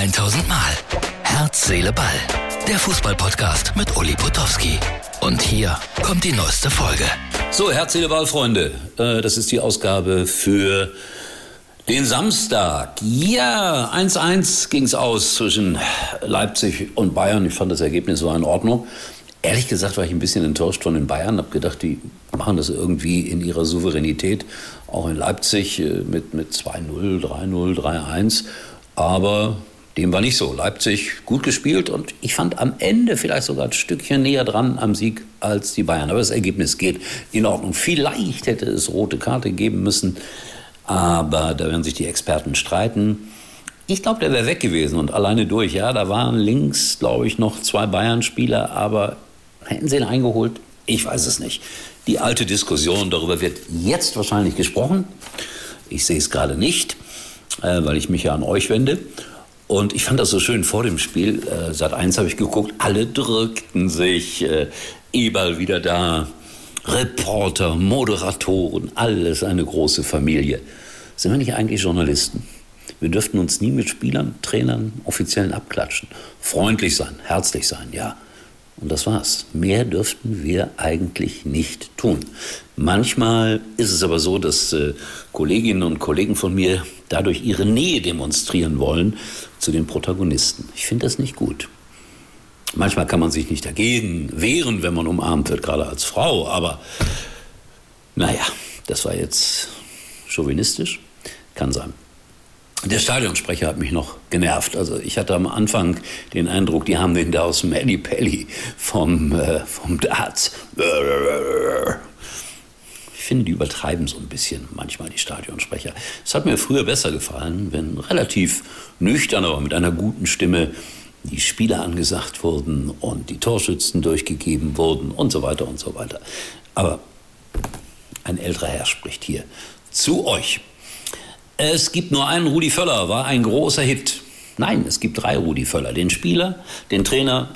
1000 Mal. Herz, Seele, Ball. Der Fußballpodcast mit Uli Potowski. Und hier kommt die neueste Folge. So, Herz, Seele, Ball, Freunde. Äh, das ist die Ausgabe für den Samstag. Ja, 1-1 ging es aus zwischen Leipzig und Bayern. Ich fand, das Ergebnis war in Ordnung. Ehrlich gesagt war ich ein bisschen enttäuscht von den Bayern, habe gedacht, die machen das irgendwie in ihrer Souveränität, auch in Leipzig äh, mit, mit 2-0, 3-0, 3-1. Aber dem war nicht so. Leipzig gut gespielt und ich fand am Ende vielleicht sogar ein Stückchen näher dran am Sieg als die Bayern. Aber das Ergebnis geht in Ordnung. Vielleicht hätte es rote Karte geben müssen, aber da werden sich die Experten streiten. Ich glaube, der wäre weg gewesen und alleine durch. Ja, da waren links, glaube ich, noch zwei Bayern-Spieler, aber Hätten sie ihn eingeholt? Ich weiß es nicht. Die alte Diskussion, darüber wird jetzt wahrscheinlich gesprochen. Ich sehe es gerade nicht, äh, weil ich mich ja an euch wende. Und ich fand das so schön vor dem Spiel. Äh, seit eins habe ich geguckt, alle drückten sich. Äh, Eberl wieder da. Reporter, Moderatoren, alles eine große Familie. Sind wir nicht eigentlich Journalisten? Wir dürften uns nie mit Spielern, Trainern, Offiziellen abklatschen. Freundlich sein, herzlich sein, ja. Und das war's. Mehr dürften wir eigentlich nicht tun. Manchmal ist es aber so, dass äh, Kolleginnen und Kollegen von mir dadurch ihre Nähe demonstrieren wollen zu den Protagonisten. Ich finde das nicht gut. Manchmal kann man sich nicht dagegen wehren, wenn man umarmt wird, gerade als Frau. Aber naja, das war jetzt chauvinistisch. Kann sein. Der Stadionsprecher hat mich noch genervt. Also ich hatte am Anfang den Eindruck, die haben den da aus Eddie Pelly vom, äh, vom Darts. Ich finde, die übertreiben so ein bisschen manchmal die Stadionsprecher. Es hat mir früher besser gefallen, wenn relativ nüchtern, aber mit einer guten Stimme die Spieler angesagt wurden und die Torschützen durchgegeben wurden und so weiter und so weiter. Aber ein älterer Herr spricht hier zu euch. Es gibt nur einen Rudi Völler, war ein großer Hit. Nein, es gibt drei Rudi Völler. Den Spieler, den Trainer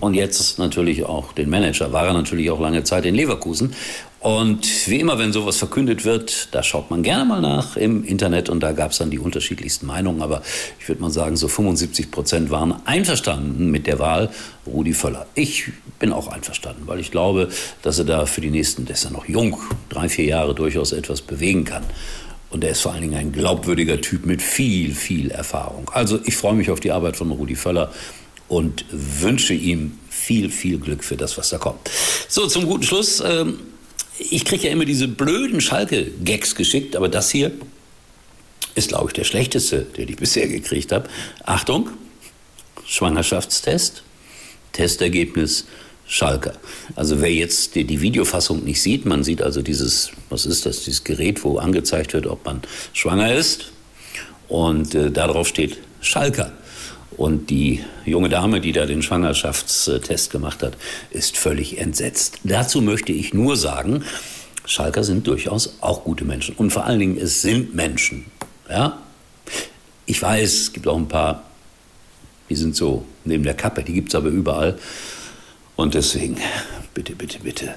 und jetzt natürlich auch den Manager. War er natürlich auch lange Zeit in Leverkusen. Und wie immer, wenn sowas verkündet wird, da schaut man gerne mal nach im Internet und da gab es dann die unterschiedlichsten Meinungen. Aber ich würde mal sagen, so 75 Prozent waren einverstanden mit der Wahl Rudi Völler. Ich bin auch einverstanden, weil ich glaube, dass er da für die nächsten, der ist ja noch jung, drei, vier Jahre durchaus etwas bewegen kann. Und er ist vor allen Dingen ein glaubwürdiger Typ mit viel, viel Erfahrung. Also ich freue mich auf die Arbeit von Rudi Völler und wünsche ihm viel, viel Glück für das, was da kommt. So, zum guten Schluss. Ähm, ich kriege ja immer diese blöden Schalke-Gags geschickt, aber das hier ist, glaube ich, der schlechteste, den ich bisher gekriegt habe. Achtung, Schwangerschaftstest, Testergebnis Schalker. Also wer jetzt die, die, Videofassung nicht sieht, man sieht also dieses, was ist das, dieses Gerät, wo angezeigt wird, ob man schwanger ist. Und äh, darauf steht Schalker. Und die junge Dame, die da den Schwangerschaftstest gemacht hat, ist völlig entsetzt. Dazu möchte ich nur sagen, Schalker sind durchaus auch gute Menschen. Und vor allen Dingen, es sind Menschen. Ja? Ich weiß, es gibt auch ein paar, die sind so neben der Kappe, die gibt es aber überall. Und deswegen, bitte, bitte, bitte,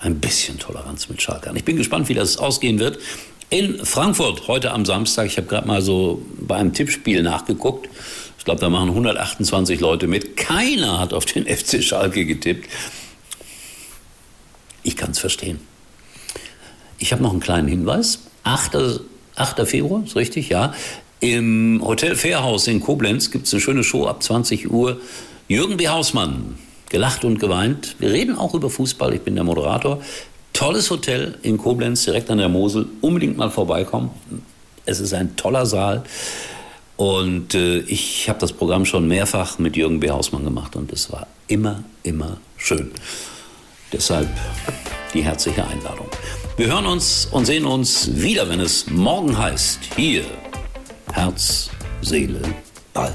ein bisschen Toleranz mit Schalkern. Ich bin gespannt, wie das ausgehen wird. In Frankfurt heute am Samstag, ich habe gerade mal so bei einem Tippspiel nachgeguckt. Ich glaube, da machen 128 Leute mit. Keiner hat auf den FC Schalke getippt. Ich kann es verstehen. Ich habe noch einen kleinen Hinweis. 8. 8. Februar, ist richtig, ja. Im Hotel Fairhaus in Koblenz gibt es eine schöne Show ab 20 Uhr Jürgen B. Hausmann, gelacht und geweint. Wir reden auch über Fußball, ich bin der Moderator. Tolles Hotel in Koblenz, direkt an der Mosel. Unbedingt mal vorbeikommen. Es ist ein toller Saal. Und äh, ich habe das Programm schon mehrfach mit Jürgen B. Hausmann gemacht und es war immer, immer schön. Deshalb die herzliche Einladung. Wir hören uns und sehen uns wieder, wenn es morgen heißt, hier Herz, Seele, Ball.